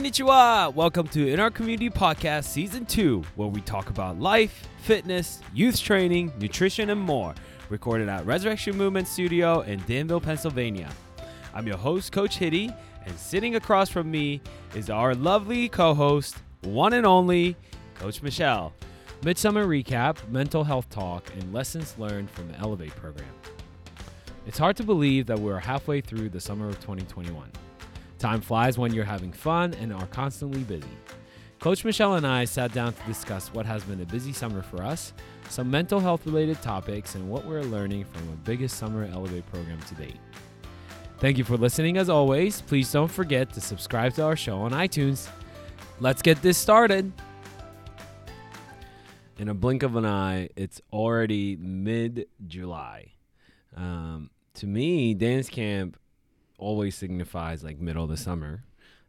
Konnichiwa! Welcome to In Our Community Podcast Season 2, where we talk about life, fitness, youth training, nutrition, and more. Recorded at Resurrection Movement Studio in Danville, Pennsylvania. I'm your host, Coach Hitty, and sitting across from me is our lovely co host, one and only, Coach Michelle. Midsummer recap, mental health talk, and lessons learned from the Elevate program. It's hard to believe that we're halfway through the summer of 2021. Time flies when you're having fun and are constantly busy. Coach Michelle and I sat down to discuss what has been a busy summer for us, some mental health related topics, and what we're learning from the biggest summer Elevate program to date. Thank you for listening as always. Please don't forget to subscribe to our show on iTunes. Let's get this started. In a blink of an eye, it's already mid July. Um, to me, dance camp always signifies like middle of the summer,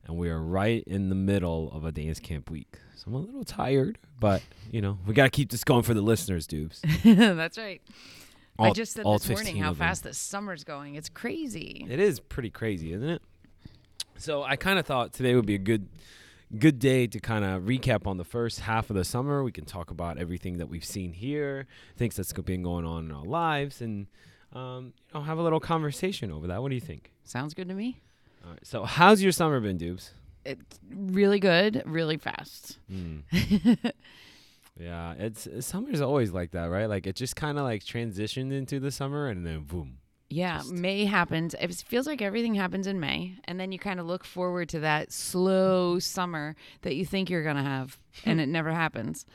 and we are right in the middle of a dance camp week. So I'm a little tired, but you know we got to keep this going for the listeners, Dubes. That's right. I just said all this morning how fast the summer's going. It's crazy. It is pretty crazy, isn't it? So I kind of thought today would be a good good day to kind of recap on the first half of the summer. We can talk about everything that we've seen here, things that's been going on in our lives, and um, you know, have a little conversation over that. What do you think? Sounds good to me. All right. So how's your summer been, Dubes? It's really good, really fast. Mm. yeah, it's summer's always like that, right? Like it just kind of like transitioned into the summer and then boom. Yeah, Just- May happens. It feels like everything happens in May, and then you kind of look forward to that slow summer that you think you're gonna have, and it never happens.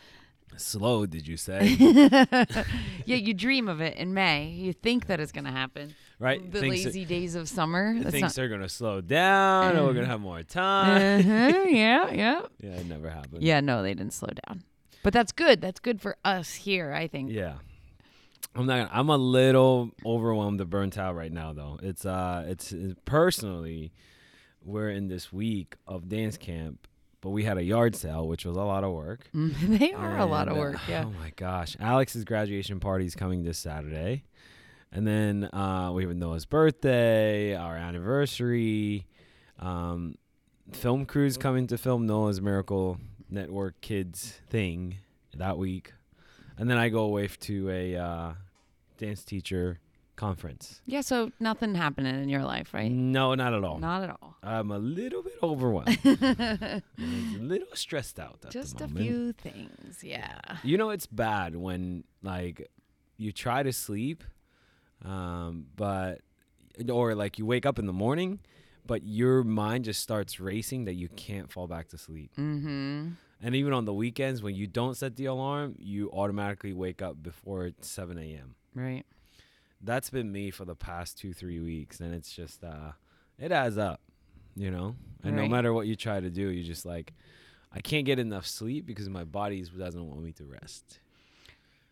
Slow, did you say? Yeah, you dream of it in May. You think that it's gonna happen. Right? The Thinks- lazy days of summer. That's thinks not. they're gonna slow down, or we're gonna have more time. Uh-huh, yeah, yeah. yeah, it never happened. Yeah, no, they didn't slow down. But that's good. That's good for us here, I think. Yeah. I'm not. Gonna, I'm a little overwhelmed and burnt out right now, though. It's uh, it's, it's personally, we're in this week of dance camp, but we had a yard sale, which was a lot of work. They are a lot of uh, work. Yeah. Oh my gosh, Alex's graduation party is coming this Saturday, and then uh, we have Noah's birthday, our anniversary, um, film crews coming to film Noah's Miracle Network Kids thing that week, and then I go away to a uh, dance teacher conference. Yeah, so nothing happening in your life, right? No, not at all. Not at all. I'm a little bit overwhelmed, a little stressed out. At Just a few things. Yeah. You know, it's bad when like you try to sleep, um, but or like you wake up in the morning, but your mind just starts racing that you can't fall back to sleep. Mm-hmm. And even on the weekends when you don't set the alarm, you automatically wake up before 7 a.m. Right. That's been me for the past two, three weeks, and it's just uh, it adds up, you know. And no matter what you try to do, you just like, I can't get enough sleep because my body doesn't want me to rest.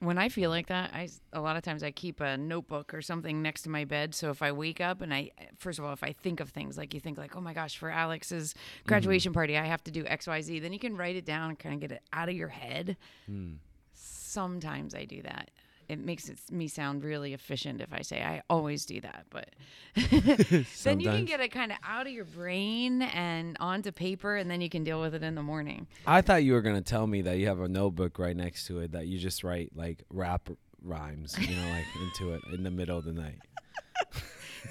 When I feel like that, I a lot of times I keep a notebook or something next to my bed. So if I wake up and I, first of all, if I think of things like you think like, oh my gosh, for Alex's graduation party, I have to do X, Y, Z. Then you can write it down and kind of get it out of your head. Hmm. Sometimes I do that. It makes it, me sound really efficient if I say I always do that, but then you can get it kind of out of your brain and onto paper, and then you can deal with it in the morning. I thought you were gonna tell me that you have a notebook right next to it that you just write like rap rhymes, you know, like into it in the middle of the night.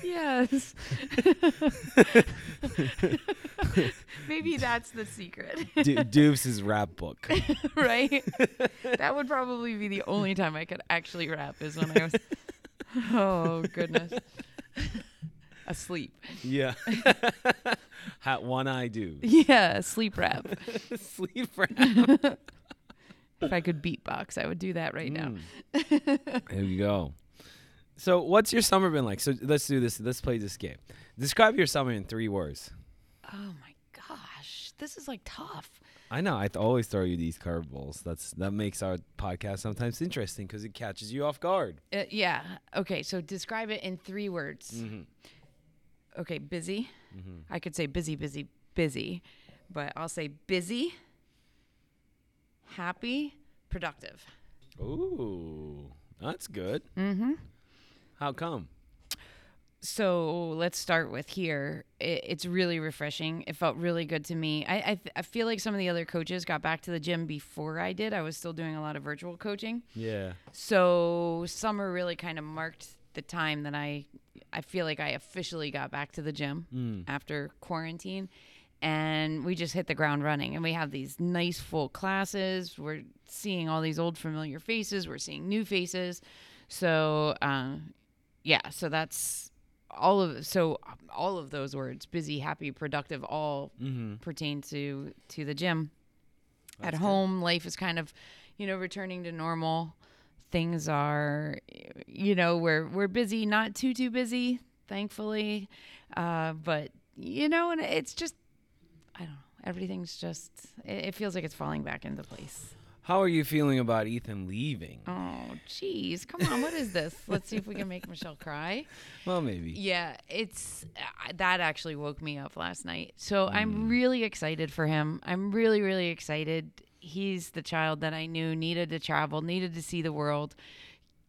Yes. Maybe that's the secret, Du- Deuce's rap book. right? that would probably be the only time I could actually rap is when I was. Oh goodness. Asleep. Yeah. Hat one eye do. Yeah, sleep rap. Sleep rap. If I could beatbox, I would do that right now. Mm. there you go. So, what's your summer been like? So, let's do this. Let's play this game. Describe your summer in three words. Oh my gosh, this is like tough. I know. I th- always throw you these curveballs. That's that makes our podcast sometimes interesting because it catches you off guard. Uh, yeah. Okay, so describe it in three words. Mm-hmm. Okay, busy. I could say busy, busy, busy, but I'll say busy, happy, productive. Ooh, that's good. Mm-hmm. How come? so let's start with here. It, it's really refreshing. It felt really good to me. I, I I feel like some of the other coaches got back to the gym before I did. I was still doing a lot of virtual coaching. Yeah. So summer really kind of marked the time that I I feel like I officially got back to the gym Mm. after quarantine and we just hit the ground running and we have these nice full classes we're seeing all these old familiar faces we're seeing new faces so um, yeah so that's all of so all of those words busy happy productive all Mm-hmm. pertain to to the gym at That's good. home life is kind of you know returning to normal things are you know we're we're busy not too too busy thankfully uh but you know and it's just i don't know everything's just it, it feels like it's falling back into place How are you feeling about Ethan leaving? oh jeez come on what is this let's see if we can make michelle cry Well, maybe. yeah, it's uh, that actually woke me up last night. So I'm really excited for him. I'm really, really excited. He's the child that I knew needed to travel, needed to see the world,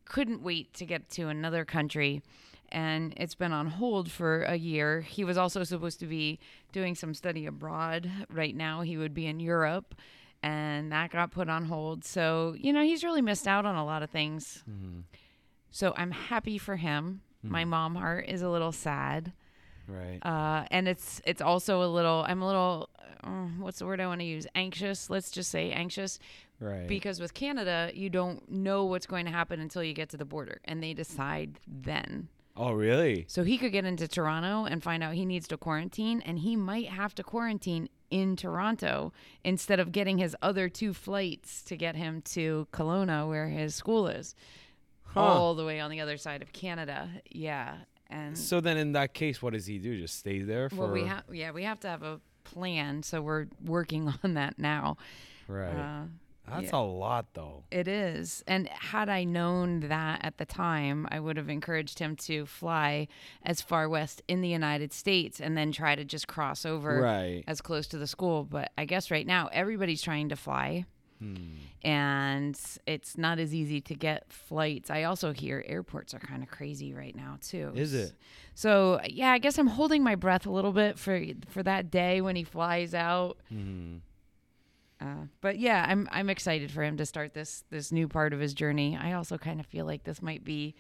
couldn't wait to get to another country. And it's been on hold for a year. He was also supposed to be doing some study abroad. Right now, he would be in Europe, and that got put on hold. So, you know, he's really missed out on a lot of things. So I'm happy for him. My mom heart is a little sad, Right. uh, and it's it's also a little. I'm a little. Uh, what's the word I want to use? Anxious. Let's just say anxious, right. because with Canada, you don't know what's going to happen until you get to the border, and they decide then. oh, really? So he could get into Toronto and find out he needs to quarantine, and he might have to quarantine in Toronto instead of getting his other two flights to get him to Kelowna, where his school is, Huh. all the way on the other side of Canada. Yeah, and So then, in that case, what does he do? Just stay there for? well, we have yeah we have to have a plan, so we're working on that now. Right. Uh, That's yeah. a lot, though. It is. And had I known that at the time, I would have encouraged him to fly as far west in the United States and then try to just cross over Right. as close to the school. But I guess right now everybody's trying to fly. Hmm. And it's not as easy to get flights. I also hear airports are kind of crazy right now too. Is it? So yeah, I guess I'm holding my breath a little bit for for that day when he flies out. Mhm. Uh, but yeah, I'm I'm excited for him to start this this new part of his journey. I also kind of feel like this might be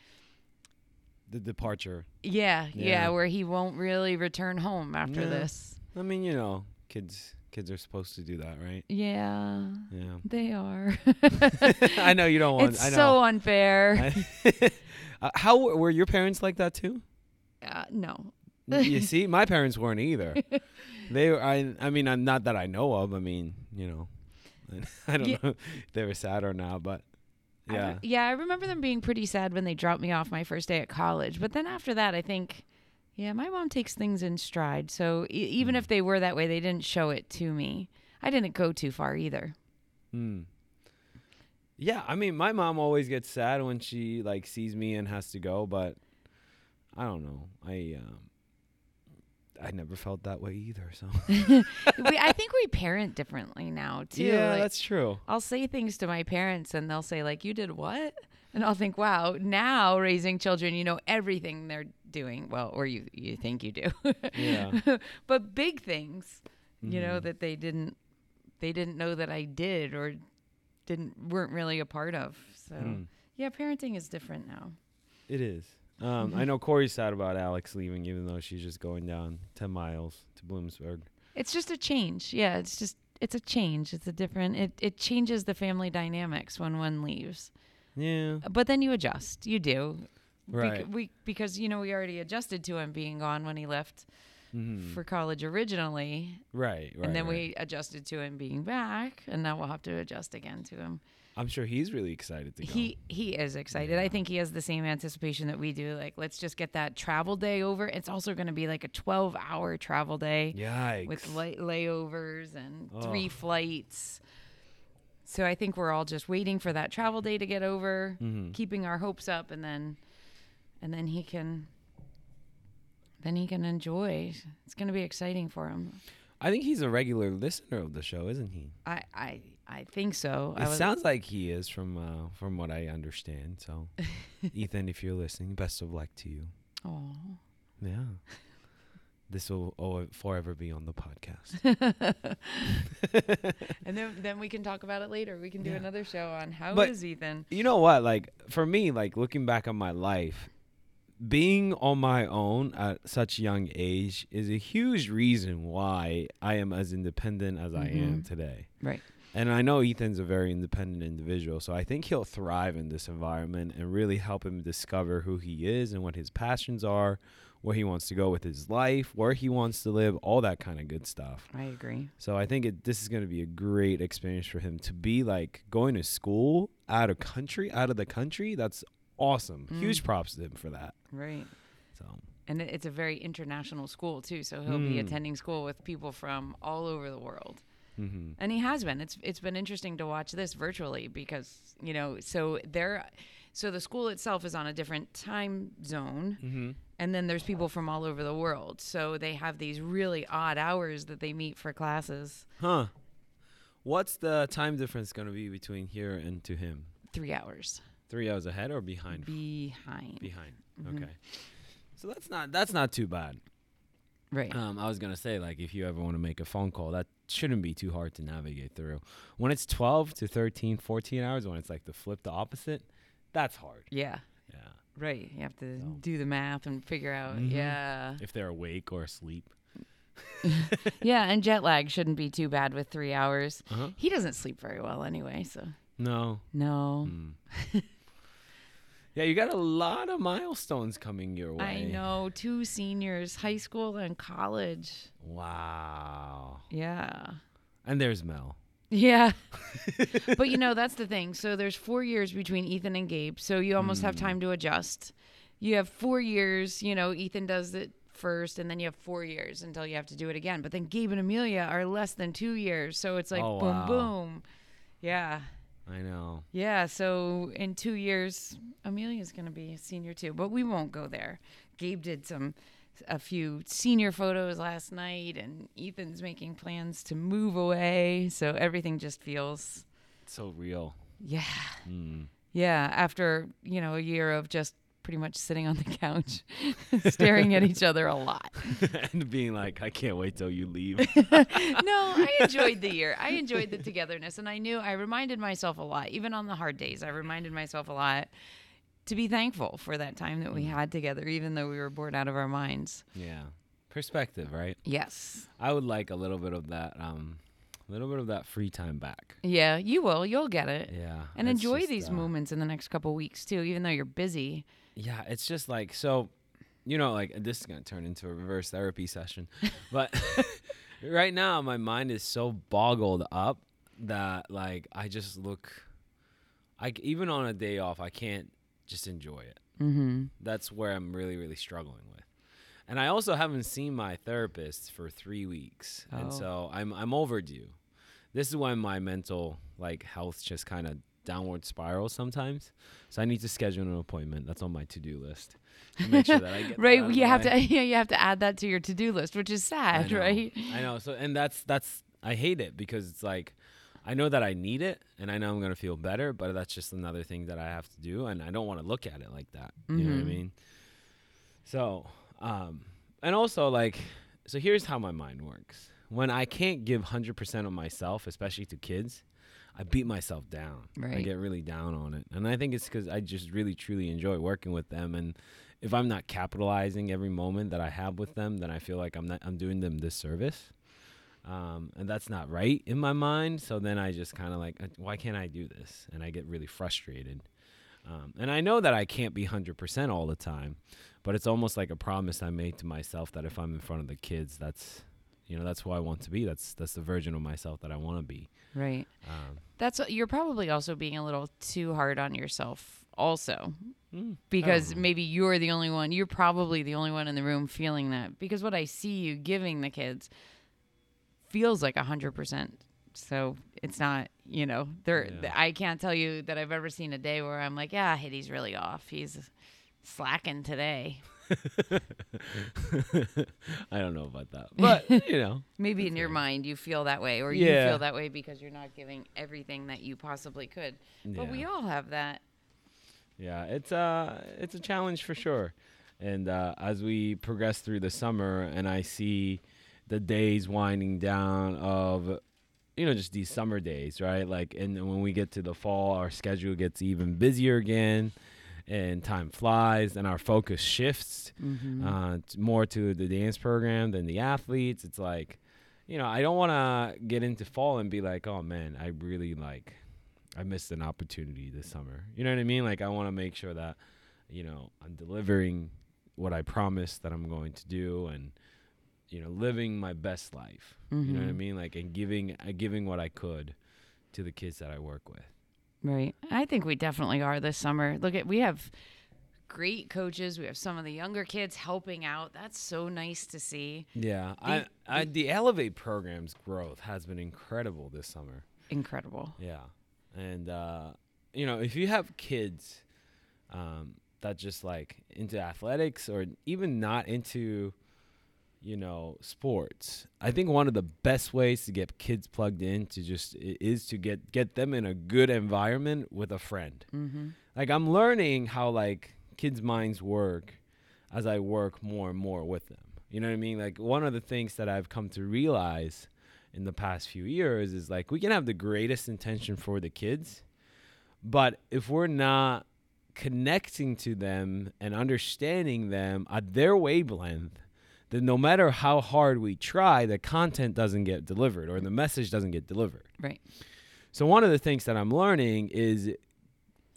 The departure. yeah, yeah, Yeah. where he won't really return home after Yeah. this. I mean, you know, kids kids are supposed to do that, right? Yeah, Yeah. they are. I know you don't want. it's I know. so unfair. uh, how were your parents like that too? uh, no. You see, my parents weren't either. They, were- I, I mean, I'm not that I know of. I mean, you know, I don't Yeah. know if they were sad or not, but I yeah, yeah, I remember them being pretty sad when they dropped me off my first day at college. But then after that, I think, yeah, my mom takes things in stride. So e- even Hmm. if they were that way, they didn't show it to me. I didn't go too far either. Hmm. yeah. I mean, my mom always gets sad when she like sees me and has to go, but I don't know. I, um, I never felt that way either. So we, I think we parent differently now too. yeah, Like, that's true. I'll say things to my parents, and they'll say like, "You did what?" And I'll think, "Wow, now raising children, you know everything they're doing. Well, or you you think you do, Yeah. but big things, you know Mhm. that they didn't they didn't know that I did or didn't weren't really a part of. So Hmm. yeah, parenting is different now. It is. Um, Mm-hmm. I know Corey's sad about Alex leaving, even though she's just going down ten miles to Bloomsburg. It's just a change. Yeah, it's just it's a change. It's a different. It it changes the family dynamics when one leaves. Yeah. But then you adjust. You do. Bec- Right. we because you know we already adjusted to him being gone when he left Mhm. for college originally, right. Right. and then right. we adjusted to him being back, and now we'll have to adjust again to him. I'm sure he's really excited to go. He he is excited. I think he has the same anticipation that we do. Like, let's just get that travel day over. It's also going to be like a 12 hour travel day Yikes. with lay- layovers and three flights. So I think we're all just waiting for that travel day to get over, Mhm. keeping our hopes up, and then, and then he can, then he can enjoy. It's going to be exciting for him. I think he's a regular listener of the show, isn't he? I I, I think so. It sounds like he is from uh, from what I understand. So, Ethan, if you're listening, best of luck to you. Oh, Yeah. This will forever be on the podcast. And then then we can talk about it later. We can do Yeah. another show on how But- Ethan. you know what? Like for me, like looking back on my life, being on my own at such young age is a huge reason why I am as independent as I am Mhm. today. Right. And I know Ethan's a very independent individual, so I think he'll thrive in this environment and really help him discover who he is and what his passions are, where he wants to go with his life, where he wants to live, all that kind of good stuff. I agree. So I think it, this is going to be a great experience for him to be like going to school out of country, out of the country. That's awesome. Mm. Huge props to him for that. Right. So And it's a very international school too, so he'll be Mm. attending school with people from all over the world. Hmm And he has been. It's it's been interesting to watch this virtually because, you know, so there so the school itself is on a different time zone hmm and then there's people from all over the world. So they have these really odd hours that they meet for classes. huh. What's the time difference going to be between here and to him? 3 hours Three hours ahead or behind? behind. behind. Mhm. Okay. So that's not that's not too bad. Right. Um, I was gonna say like if you ever want to make a phone call, that shouldn't be too hard to navigate through. When it's 12 to 13, 14 hours, when it's like the flip, the opposite, that's hard. yeah. Yeah. Right. You have to So. do the math and figure out. Mhm. Yeah. If they're awake or asleep. Yeah, and jet lag shouldn't be too bad with 3 hours. Uh-huh. He doesn't sleep very well anyway, so No. no. Mm. yeah, you got a lot of milestones coming your way. I know two seniors, high school and college. Wow. Yeah. And there's Mel. Yeah. but you know, that's the thing. So there's 4 years between Ethan and Gabe, so you almost have Mm. time to adjust. You have 4 years, you know, Ethan does it first and then you have 4 years until you have to do it again. But then Gabe and Amelia are less than 2 years, so it's like Oh, boom wow. boom. Yeah. I know. Yeah, so in 2 years Amelia's going to be a senior too, but we won't go there. Gabe did some a few senior photos last night and Ethan's making plans to move away, so everything just feels So real. yeah. Mm. Yeah, after, you know, a year of just pretty much sitting on the couch staring at each other a lot. and being like, I can't wait till you leave. no, I enjoyed the year. I enjoyed the togetherness and I knew I reminded myself a lot, even on the hard days. I reminded myself a lot to be thankful for that time that we had together even though we were bored out of our minds. yeah. Perspective, right? Yes. I would like a little bit of that, um, a little bit of that free time back. Yeah, you will. You'll get it. Yeah. And enjoy just, these uh, moments in the next couple weeks too, even though you're busy. Yeah, it's just like so, you know, like this is gonna turn into a reverse therapy session, but right now my mind is so boggled up that like I just look, like even on a day off I can't just enjoy it. Mm-hmm. That's where I'm really really struggling with, and I also haven't seen my therapist for three weeks, Oh. and so I'm I'm overdue. This is when my mental like health just kind of downward spiral sometimes. So I need to schedule an appointment. That's on my to-do list. Make sure that I get Right, you have to yeah, you have to add that to your to-do list, which is sad, know. right? I know. So and that's that's I hate it because it's like I know that I need it and I know I'm gonna feel better, but that's just another thing that I have to do and I don't want to look at it like that. You know what I Mhm. mean? So, um and also like so here's how my mind works. When I can't give 100% of myself, especially to kids, I beat myself down. I get really down on it. And I think it's cuz I just really truly enjoy working with them and if I'm not capitalizing every moment that I have with them, then I feel like I'm not I'm doing them disservice. Um, and that's not right in my mind. So then I just kind of like, uh, why can't I do this? And I get really frustrated. Um, and I know that I can't be 100% all the time, but it's almost like a promise I made to myself that if I'm in front of the kids, that's, you know, that's who I want to be. That's that's the version of myself that I want to be. Right. Um, That's you're probably also being a little too hard on yourself also mm, because maybe you're the only one. You're probably the only one in the room feeling that because what I see you giving the kids feels like a hundred percent. So it's not, you know, there. Yeah. I can't tell you that I've ever seen a day where I'm like, yeah, Hitty's really off. He's slacking today. I don't know about that, but you know, Maybe in your mind you feel that way, or you Yeah. feel that way because you're not giving everything that you possibly could. But we all have that. Yeah, it's uh it's a challenge for sure. And uh, as we progress through the summer, and I see the days winding down of, you know, just these summer days, right? Like, and when we get to the fall, our schedule gets even busier again, and time flies, and our focus shifts Mm-hmm. uh, more to the dance program than the athletes. It's like, you know, I don't want to get into fall and be like, oh man, I really like, I missed an opportunity this summer. You know what I mean? Like, I want to make sure that, you know, I'm delivering what I promised that I'm going to do and, you know, living my best life. You know what I Mhm. mean? Like, and giving, uh, giving what I could to the kids that I work with. Right. I think we definitely are this summer. Look at we have great coaches. We have some of the younger kids helping out. That's so nice to see. Yeah. I, I, the Elevate program's growth has been incredible this summer. Incredible. Yeah, and uh, you know, if you have kids um, that just like into athletics or even not into, you know, sports, I think one of the best ways to get kids plugged in to just is to get get them in a good environment with a friend. Mm-hmm. Like I'm learning how like kids' minds work as I work more and more with them. You know what I mean? Like one of the things that I've come to realize in the past few years is like we can have the greatest intention for the kids, but if we're not connecting to them and understanding them at their wavelength, no matter how hard we try, the content doesn't get delivered or the message doesn't get delivered. Right. So one of the things that I'm learning is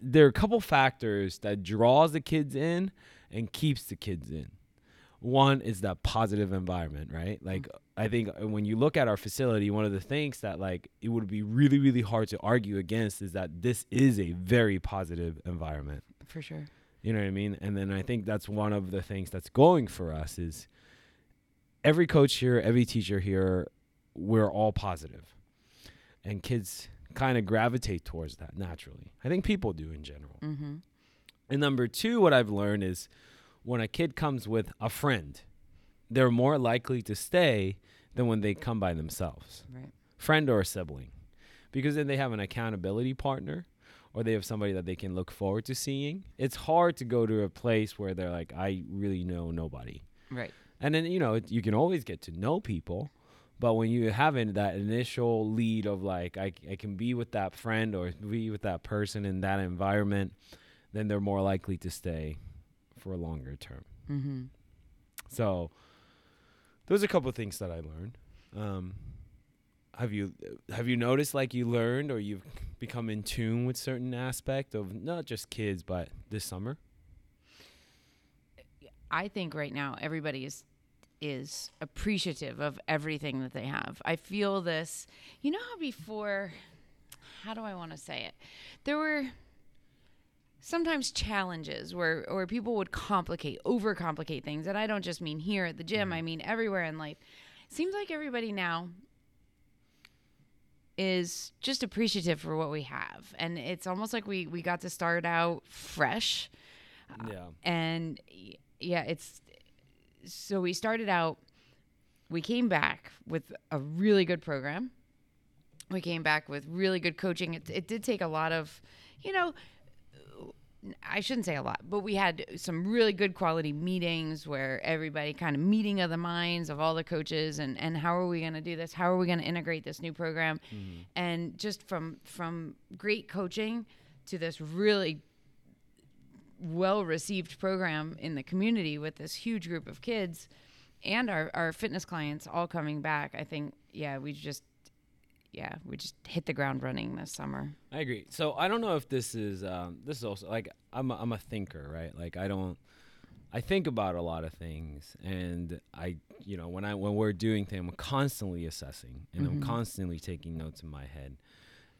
there are a couple factors that draws the kids in and keeps the kids in. One is that positive environment, right? Like I think when you look at our facility, one of the things that like it would be really really hard to argue against is that this is a very positive environment. For sure. You know what I mean? And then I think that's one of the things that's going for us is every coach here, every teacher here, we're all positive. And kids kind of gravitate towards that naturally. I think people do in general. Mm-hmm. And number two, what I've learned is when a kid comes with a friend, they're more likely to stay than when they come by themselves Right. friend or a sibling because then they have an accountability partner or they have somebody that they can look forward to seeing it's hard to go to a place where they're like i really know nobody Right. And then you know it- you can always get to know people but when you haven't that initial lead of like I, I can be with that friend or be with that person in that environment then they're more likely to stay for a longer term Mm-hmm. so those are a couple of things that I learned. Um, have you have you noticed like you learned or you've become in tune with certain aspect of not just kids but this summer? I think right now everybody is is appreciative of everything that they have. I feel this. You know how before how do I want to say it? There were sometimes challenges where where people would complicate, overcomplicate things, and I don't just mean here at the gym, I mm-hmm. mean everywhere in life. Seems like everybody now is just appreciative for what we have. And it's almost like we we got to start out fresh yeah. Uh, and y- yeah, it's so we started out. We came back with a really good program. We came back with really good coaching. It, it did take a lot of, you know, I shouldn't say a lot, but we had some really good quality meetings where everybody kind of meeting of the minds of all the coaches and, and how are we going to do this? How are we going to integrate this new program? Mm-hmm. And just from from great coaching to this really well received program in the community with this huge group of kids and our, our fitness clients all coming back. I think, yeah, we just, yeah, we just hit the ground running this summer. I agree. So I don't know if this is um, this is also like I'm a, I'm a thinker, right? Like I don't I think about a lot of things, and I you know when I when we're doing things, I'm constantly assessing, and I'm Mhm. constantly taking notes in my head.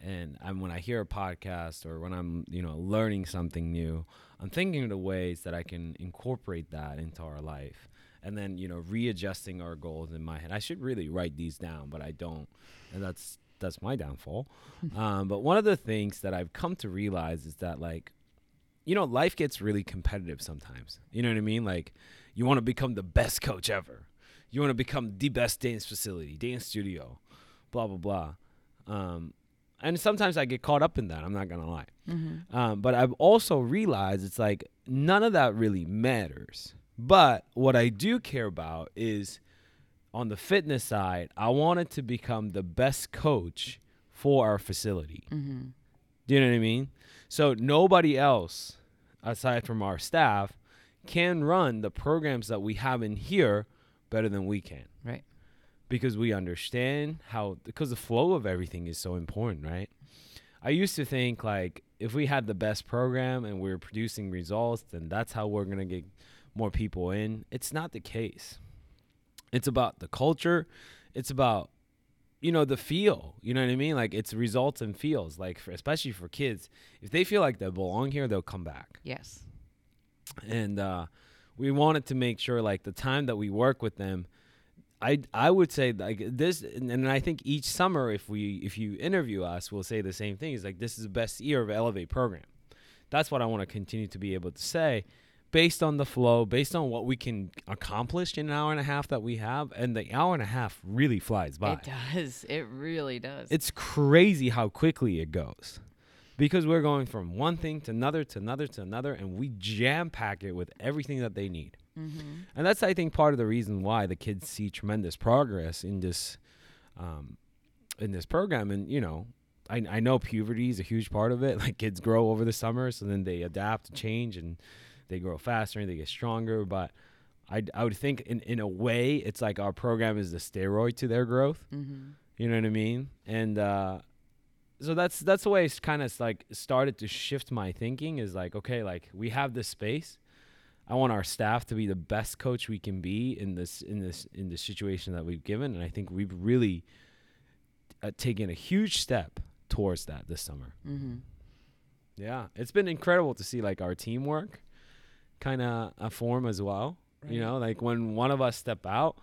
And I'm, when I hear a podcast or when I'm you know learning something new, I'm thinking of the ways that I can incorporate that into our life, and then you know readjusting our goals in my head. I should really write these down, but I don't, and that's that's my downfall. um, but one of the things that I've come to realize is that like, you know, life gets really competitive sometimes. You know what I mean? Like, you want to become the best coach ever. You want to become the best dance facility, dance studio, blah blah blah. Um, and sometimes I get caught up in that. I'm not gonna lie. Mm-hmm. Um, but I've also realized it's like none of that really matters But what I do care about is on the fitness side, I wanted to become the best coach for our facility. Mm-hmm. Do you know what I mean? So nobody else, aside from our staff, can run the programs that we have in here better than we can. Right. Because we understand how because the flow of everything is so important, right? I used to think like if we had the best program and we are producing results, then that's how we're gonna get more people in. It's not the case. It's about the culture. It's about you know the feel you know what i mean like it's results and feels like for, especially for kids if they feel like they belong here they'll come back Yes. and uh, we wanted to make sure like the time that we work with them i i would say like this and, and i think each summer if we if you interview us we'll say the same thing is like this is the best year of elevate program that's what i want to continue to be able to say based on the flow based on what we can accomplish in an hour and a half that we have and the hour and a half really flies by It does. It really does. it's crazy how quickly it goes because we're going from one thing to another to another to another and we jam pack it with everything that they need mm-hmm. and that's i think part of the reason why the kids see tremendous progress in this um, in this program and you know I, I know puberty is a huge part of it like kids grow over the summer so then they adapt and change and they grow faster and they get stronger but I, I would think in, in a way it's like our program is the steroid to their growth Mm-hmm. you know what I mean? And uh, so that's that's the way it's kind of like started to shift my thinking. Is like, okay, like we have this space. I want our staff to be the best coach we can be in this in this in the situation that we've given, and I think we've really uh, taken a huge step towards that this summer. Mm-hmm. Yeah, it's been incredible to see like our teamwork kind of uh, form as well. You know, like when one of us step out,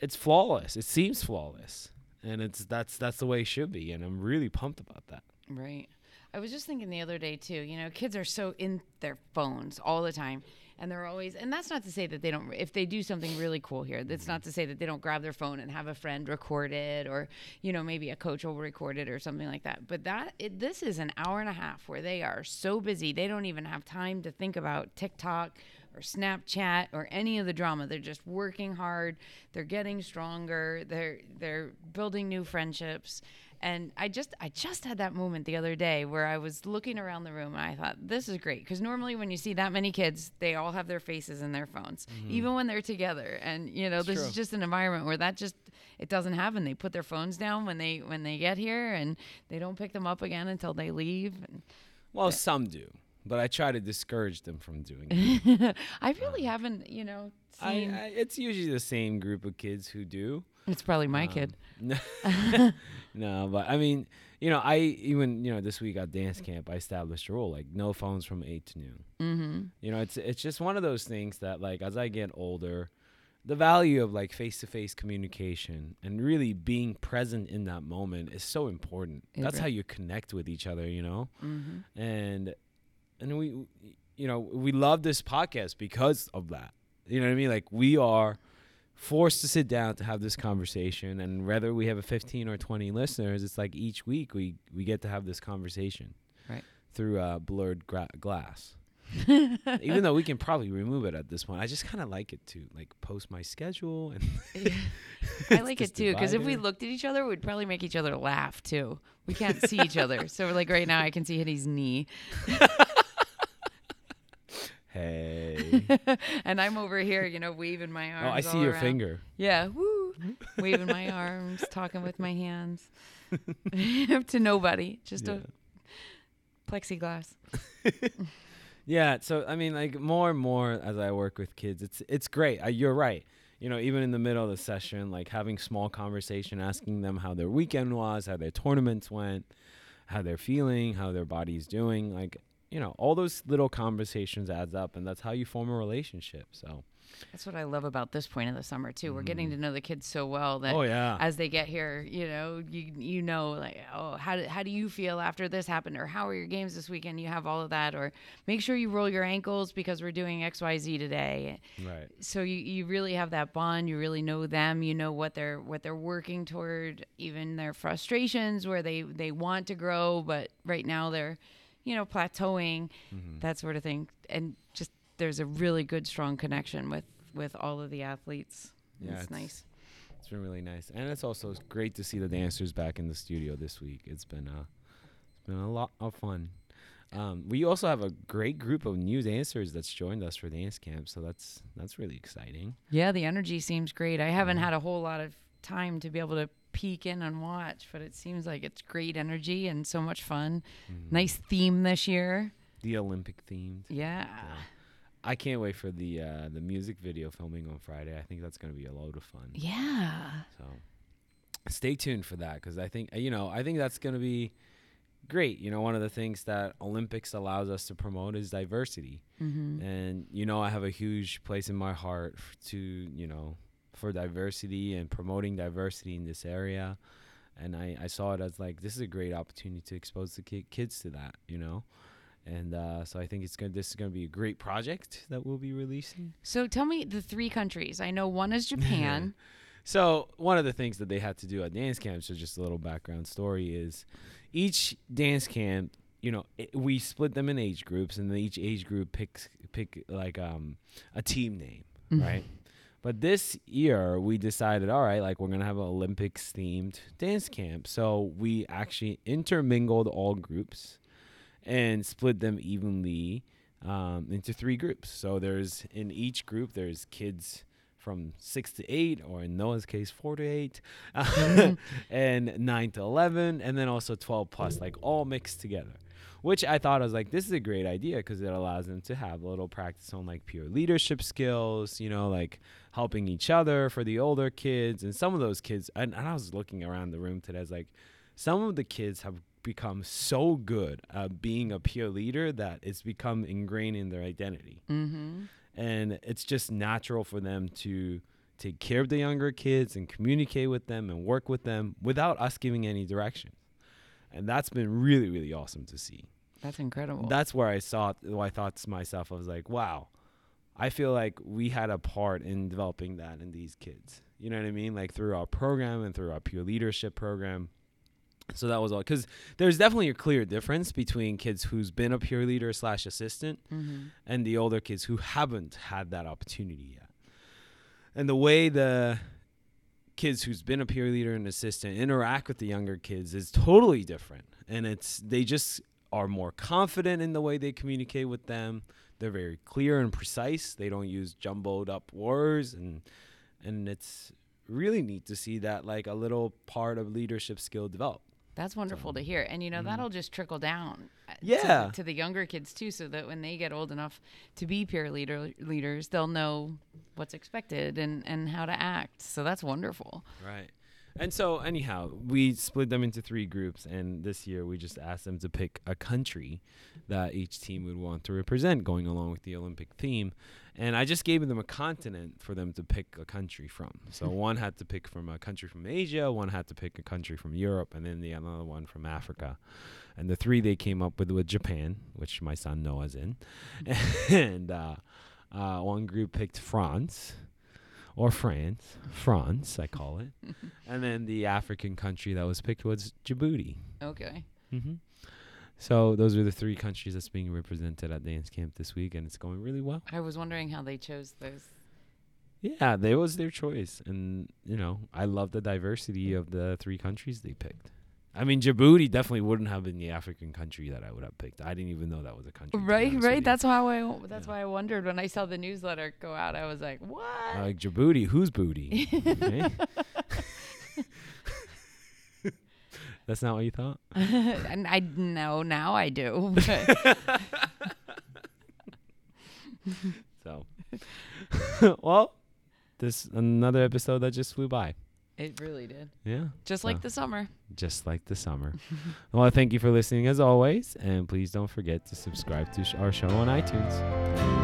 it's flawless. It seems flawless, and it's that's that's the way it should be. And I'm really pumped about that. Right. I was just thinking the other day too. You know, kids are so in their phones all the time, and they're always. And that's not to say that they don't. If they do something really cool here, that's mm-hmm. not to say that they don't grab their phone and have a friend record it, or you know, maybe a coach will record it or something like that. But that it, this is an hour and a half where they are so busy they don't even have time to think about TikTok or Snapchat or any of the drama. They're just working hard. They're getting stronger. They're they're building new friendships. And I just I just had that moment the other day where I was looking around the room and I thought this is great because normally when you see that many kids, they all have their faces in their phones, mm-hmm. even when they're together. And you know, this true. is just an environment where that just it doesn't happen. They put their phones down when they when they get here and they don't pick them up again until they leave. And Well, some do, but I try to discourage them from doing it. I really um, haven't, you know, I. I, it's usually the same group of kids who do. It's probably my kid. No, but I mean, you know, I even you know this week at dance camp, I established a rule like no phones from eight to noon. Mm-hmm. You know, it's it's just one of those things that like as I get older, the value of like face to face communication and really being present in that moment is so important. It That's how you connect with each other, you know? Mm-hmm. And and we you know, we love this podcast because of that. You know what I mean? Like we are forced to sit down to have this conversation and whether we have a 15 or 20 listeners, it's like each week we we get to have this conversation. Right. Through uh, blurred gra- glass. Even though we can probably remove it at this point, I just kind of like it to like post my schedule and I like it too because if we looked at each other, we'd probably make each other laugh too. We can't see each other, so like right now, I can see Hitty's knee, hey. and I'm over here, you know, waving my arms. oh, I see your around. finger. Yeah, woo, waving my arms, talking with my hands to nobody, just Yeah. a plexiglass. Yeah, so I mean, like more and more as I work with kids, it's it's great. Uh, you're right. You know, even in the middle of the session, like having small conversation, asking them how their weekend was, how their tournaments went, how they're feeling, how their body's doing. Like, you know, all those little conversations adds up, and that's how you form a relationship. So, That's what I love about this point of the summer too. We're getting to know the kids so well that Mm-hmm. oh yeah, as they get here, you know, you you know, like, oh, how do, how do you feel after this happened, or how are your games this weekend? You have all of that, or make sure you roll your ankles because we're doing X Y Z today. right. So you, you really have that bond. You really know them. You know what they're what they're working toward, even their frustrations where they they want to grow, but right now they're, you know, plateauing, Mm-hmm. that sort of thing, and just there's a really good strong connection with with all of the athletes. Yeah, it's, it's- nice. It's been really nice, and it's also great to see the dancers back in the studio this week. It's been uh, it's been a lot of fun. Um, we also have a great group of new dancers that's joined us for dance camp, so that's that's really exciting. Yeah, the energy seems great. I haven't Mhm. had a whole lot of time to be able to peek in and watch, but it seems like it's great energy and so much fun. Mhm. Nice theme this year. the Olympic themed. Yeah. I can't wait for the uh, the music video filming on Friday. I think that's gonna be a load of fun. Yeah. So stay tuned for that because I think you know I think that's gonna be great. You know, one of the things that Olympics allows us to promote is diversity. Mm-hmm. and you know i have a huge place in my heart to you know for diversity and promoting diversity in this area and i, I saw it as like this is a great opportunity to expose the ki- kids to that you know and uh, so i think it's gonna this is gonna be a great project that we'll be releasing So tell me the three countries. I know one is Japan. So one of the things that they had to do at dance camp, so just a little background story, is each dance camp, you know, it, we split them in age groups, and then each age group picks pick like um a team name, right? But this year we decided, all right, like we're gonna have an Olympics themed dance camp. So we actually intermingled all groups and split them evenly um, into three groups. So there's in each group there's kids from six to eight, or in Noah's case, four to eight, and nine to eleven, and then also twelve plus, like all mixed together. Which I thought I was like, this is a great idea because it allows them to have a little practice on like pure leadership skills, you know, like helping each other for the older kids. And some of those kids, and, and I was looking around the room today, I was like, some of the kids have become so good at being a peer leader that it's become ingrained in their identity Mm-hmm. and it's just natural for them to take care of the younger kids and communicate with them and work with them without us giving any direction and that's been really really awesome to see That's incredible. that's where i saw i thought to myself i was like wow i feel like we had a part in developing that in these kids you know what i mean like through our program and through our peer leadership program so that was all because there's definitely a clear difference between kids who's been a peer leader slash assistant mm-hmm. and the older kids who haven't had that opportunity yet. And the way the kids who's been a peer leader and assistant interact with the younger kids is totally different. And it's they just are more confident in the way they communicate with them. They're very clear and precise. They don't use jumbled up words and and it's really neat to see that like a little part of leadership skill develop. That's wonderful to hear. And you know, Mhm. that'll just trickle down uh, to the- Yeah. to, the younger kids too, so that when they get old enough to be peer leader leaders, they'll know what's expected and, and how to act. So that's wonderful. Right. And so, anyhow, we split them into three groups, and this year we just asked them to pick a country that each team would want to represent, going along with the Olympic theme. And I just gave them a continent for them to pick a country from. So one had to pick from a country from Asia, one had to pick a country from Europe, and then the other one from Africa. And the three they came up with was Japan, which my son Noah's in, and uh, uh, one group picked France or France, France, I call it. and then the African country that was picked was Djibouti. Okay. Mm-hmm. So those are the three countries that's being represented at dance camp this week, and it's going really well. I was wondering how they chose those. Yeah, that was their choice, and you know, I love the diversity of the three countries they picked. I mean, Djibouti definitely wouldn't have been the African country that I would have picked. I didn't even know that was a country. Right, right. That's how I. That's Yeah. why I wondered when I saw the newsletter go out. I was like, "What?" like Djibouti. Whose booty? That's not what you thought. and I know now I do. So, well, this another episode that just flew by. It really did. Yeah, Just like the summer. just like the summer. well, thank you for listening as always, and please don't forget to subscribe to sh- our show on iTunes.